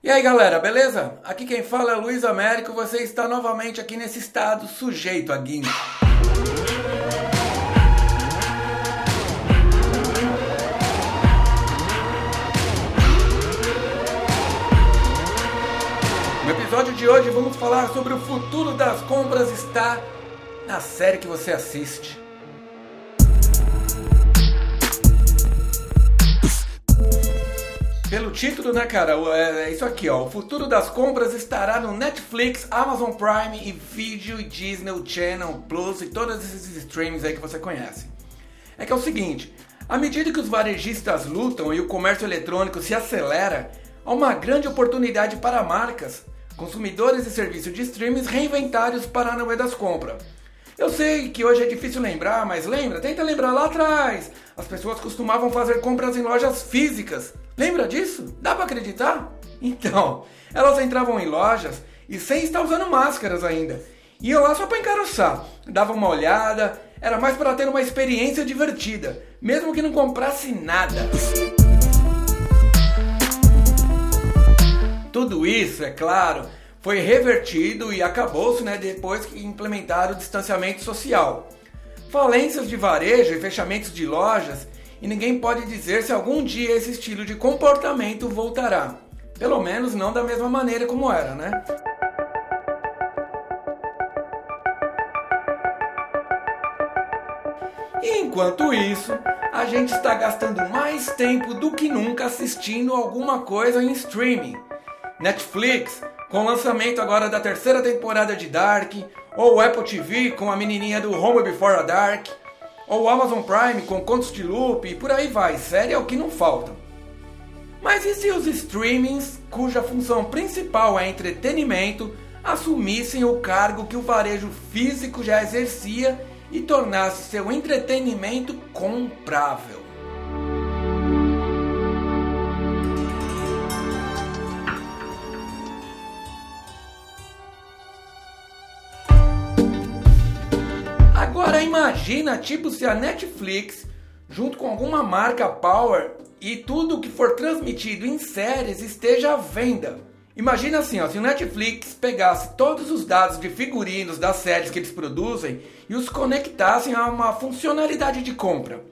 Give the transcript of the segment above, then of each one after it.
E aí galera, beleza? Aqui quem fala é Luiz Américo, você está novamente aqui nesse estado sujeito a guincho. No episódio de hoje vamos falar sobre o futuro das compras está na série que você assiste. Pelo título, né, cara? É, é isso aqui, ó. O futuro das compras estará no Netflix, Amazon Prime e Video e Disney Channel Plus e todos esses streams aí que você conhece. É que é o seguinte: à medida que os varejistas lutam e o comércio eletrônico se acelera, há uma grande oportunidade para marcas, consumidores e serviços de streams reinventarem os paranauê das compras. Eu sei que hoje é difícil lembrar, mas lembra? Tenta lembrar lá atrás. As pessoas costumavam fazer compras em lojas físicas. Lembra disso? Dá para acreditar? Então, elas entravam em lojas e sem estar usando máscaras ainda. Iam lá só para encaroçar, davam uma olhada, era mais para ter uma experiência divertida, mesmo que não comprasse nada. Tudo isso, é claro, foi revertido e acabou-se né, depois que implementaram o distanciamento social. Falências de varejo e fechamentos de lojas, e ninguém pode dizer se algum dia esse estilo de comportamento voltará. Pelo menos não da mesma maneira como era, né? E enquanto isso, a gente está gastando mais tempo do que nunca assistindo alguma coisa em streaming. Netflix com o lançamento agora da terceira temporada de Dark, ou Apple TV com a menininha do Home Before Dark, ou Amazon Prime com Contos de Loop e por aí vai, série é o que não falta. Mas e se os streamings, cuja função principal é entretenimento, assumissem o cargo que o varejo físico já exercia e tornasse seu entretenimento comprável? Imagina, tipo, se a Netflix, junto com alguma marca Power e tudo que for transmitido em séries esteja à venda. Imagina assim, ó, se o Netflix pegasse todos os dados de figurinos das séries que eles produzem e os conectassem a uma funcionalidade de compra.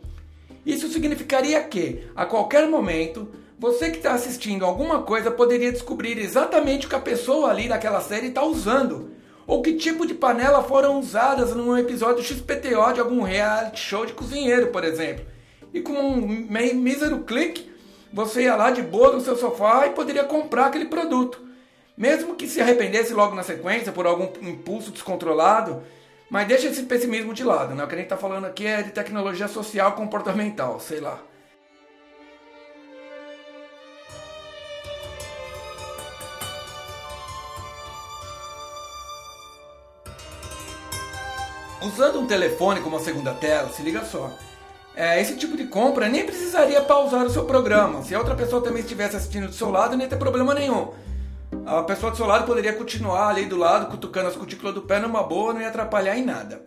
Isso significaria que, a qualquer momento, você que está assistindo alguma coisa poderia descobrir exatamente o que a pessoa ali naquela série está usando ou que tipo de panela foram usadas num episódio XPTO de algum reality show de cozinheiro, por exemplo. E com um mísero clique, você ia lá de boa no seu sofá e poderia comprar aquele produto. Mesmo que se arrependesse logo na sequência por algum impulso descontrolado, mas deixa esse pessimismo de lado, né? O que a gente está falando aqui é de tecnologia social comportamental, sei lá. Usando um telefone como a segunda tela, se liga só. É, esse tipo de compra nem precisaria pausar o seu programa. Se a outra pessoa também estivesse assistindo do seu lado, não ia ter problema nenhum. A pessoa do seu lado poderia continuar ali do lado, cutucando as cutículas do pé numa boa, não ia atrapalhar em nada.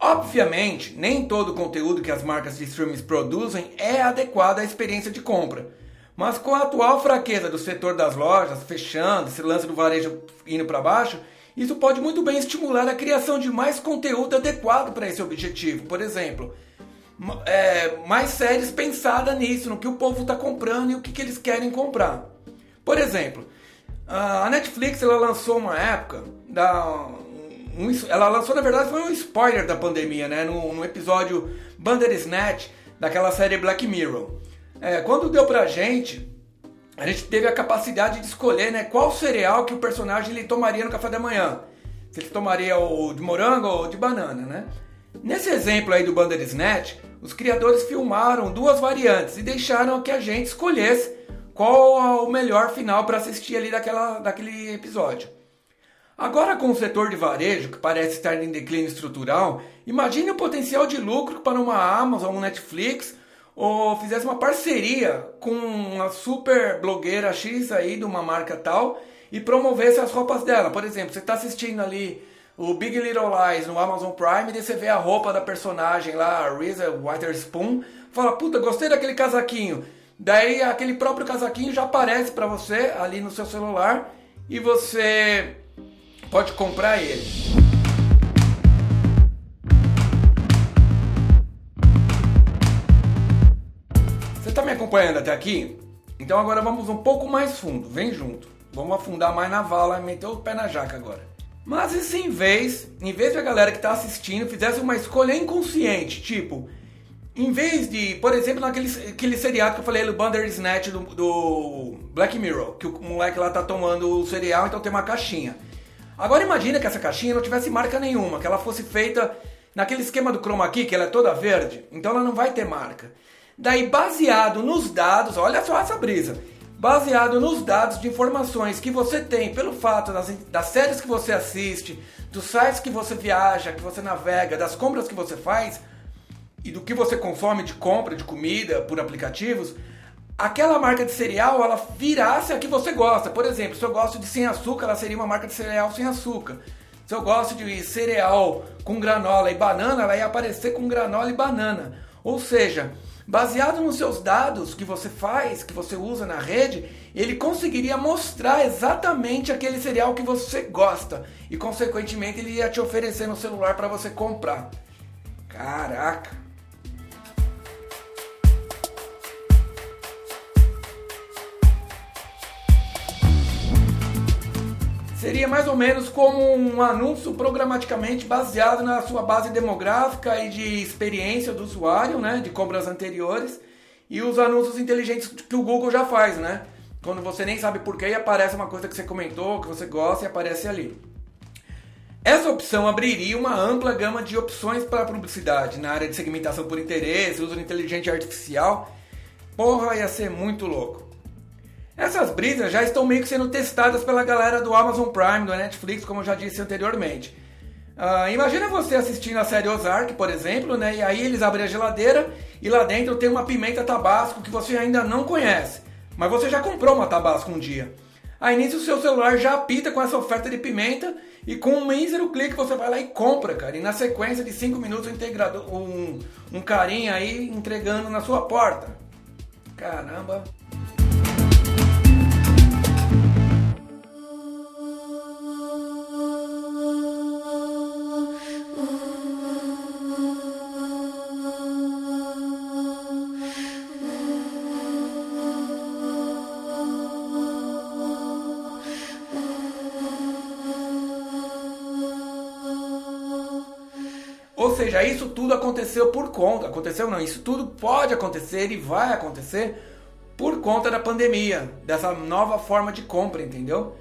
Obviamente, nem todo o conteúdo que as marcas de streaming produzem é adequado à experiência de compra. Mas com a atual fraqueza do setor das lojas fechando, esse lance do varejo indo para baixo, isso pode muito bem estimular a criação de mais conteúdo adequado para esse objetivo. Por exemplo, é, mais séries pensadas nisso, no que o povo está comprando e o que, que eles querem comprar. Por exemplo, a Netflix ela lançou uma época da um, ela lançou na verdade foi um spoiler da pandemia, né? No, no episódio Bandersnatch daquela série Black Mirror. É, quando deu pra gente a gente teve a capacidade de escolher né, qual cereal que o personagem ele tomaria no café da manhã. Se ele tomaria o de morango ou de banana, né? Nesse exemplo aí do Bandersnatch, os criadores filmaram duas variantes e deixaram que a gente escolhesse qual o melhor final para assistir ali daquela, daquele episódio. Agora com o setor de varejo, que parece estar em declínio estrutural, imagine o potencial de lucro para uma Amazon, um Netflix ou fizesse uma parceria com uma super blogueira X aí de uma marca tal e promovesse as roupas dela. Por exemplo, você está assistindo ali o Big Little Lies no Amazon Prime e você vê a roupa da personagem lá, a Reese Witherspoon, fala, puta, gostei daquele casaquinho. Daí aquele próprio casaquinho já aparece para você ali no seu celular e você pode comprar ele. Acompanhando até aqui? Então agora vamos um pouco mais fundo, vem junto. Vamos afundar mais na vala e meter o pé na jaca agora. Mas e se em vez, em vez de a galera que está assistindo fizesse uma escolha inconsciente, tipo, em vez de, por exemplo, naquele aquele seriado que eu falei, o Bandersnatch do, do Black Mirror, que o moleque lá tá tomando o cereal, então tem uma caixinha. Agora imagina que essa caixinha não tivesse marca nenhuma, que ela fosse feita naquele esquema do chroma key, que ela é toda verde, então ela não vai ter marca. Daí, baseado nos dados, olha só essa brisa, baseado nos dados de informações que você tem pelo fato das, das séries que você assiste, dos sites que você viaja, que você navega, das compras que você faz, e do que você consome de compra de comida por aplicativos, aquela marca de cereal ela virasse a que você gosta. Por exemplo, se eu gosto de sem açúcar, ela seria uma marca de cereal sem açúcar. Se eu gosto de cereal com granola e banana, ela ia aparecer com granola e banana. Ou seja, baseado nos seus dados que você faz, que você usa na rede, ele conseguiria mostrar exatamente aquele cereal que você gosta e consequentemente ele ia te oferecer no celular para você comprar. Caraca! Seria mais ou menos como um anúncio programaticamente baseado na sua base demográfica e de experiência do usuário, né, de compras anteriores, e os anúncios inteligentes que o Google já faz, né? Quando você nem sabe porquê e aparece uma coisa que você comentou, que você gosta e aparece ali. Essa opção abriria uma ampla gama de opções para publicidade na área de segmentação por interesse, uso de inteligência artificial. Porra, ia ser muito louco. Essas brisas já estão meio que sendo testadas pela galera do Amazon Prime, do Netflix, como eu já disse anteriormente. Uh, imagina você assistindo a série Ozark, por exemplo, né? E aí eles abrem a geladeira e lá dentro tem uma pimenta tabasco que você ainda não conhece. Mas você já comprou uma tabasco um dia. Aí nisso o seu celular já apita com essa oferta de pimenta e com um mísero clique você vai lá e compra, cara. E na sequência de 5 minutos um, um, carinha aí entregando na sua porta. Caramba. Ou seja, isso tudo aconteceu por conta, aconteceu não, isso tudo pode acontecer e vai acontecer por conta da pandemia, dessa nova forma de compra, entendeu?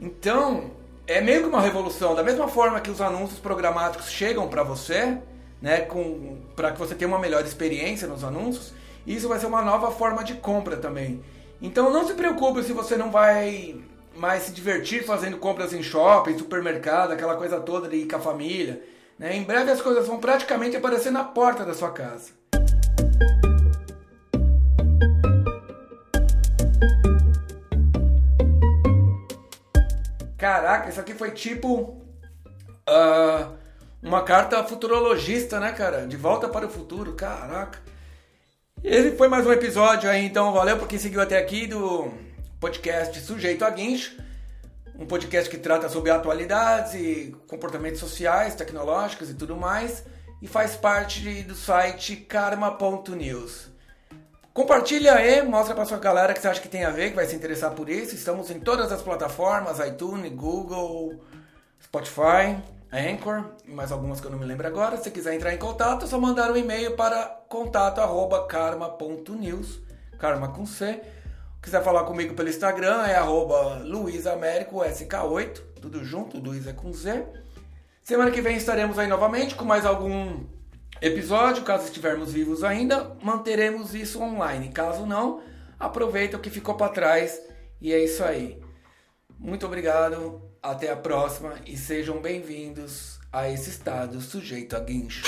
Então, é meio que uma revolução, da mesma forma que os anúncios programáticos chegam para você, né, com para que você tenha uma melhor experiência nos anúncios, isso vai ser uma nova forma de compra também. Então, não se preocupe se você não vai mais se divertir fazendo compras em shopping, supermercado, aquela coisa toda de ir com a família. Né? Em breve as coisas vão praticamente aparecer na porta da sua casa. Caraca, isso aqui foi tipo uh, uma carta futurologista, né, cara? De volta para o futuro, caraca. Esse foi mais um episódio aí, então valeu por quem seguiu até aqui do podcast Sujeito a Guincho um podcast que trata sobre atualidades e comportamentos sociais, tecnológicos e tudo mais, e faz parte do site karma.news. Compartilha aí, mostra para sua galera que você acha que tem a ver, que vai se interessar por isso. Estamos em todas as plataformas, iTunes, Google, Spotify, Anchor e mais algumas que eu não me lembro agora. Se quiser entrar em contato, é só mandar um e-mail para contato@karma.news, karma com C Quiser falar comigo pelo Instagram, é arroba luisaméricosk8, tudo junto, Luiz é com Z. Semana que vem estaremos aí novamente com mais algum episódio, caso estivermos vivos ainda, manteremos isso online. Caso não, aproveita o que ficou para trás e é isso aí. Muito obrigado, até a próxima e sejam bem-vindos a esse estado sujeito a guincho.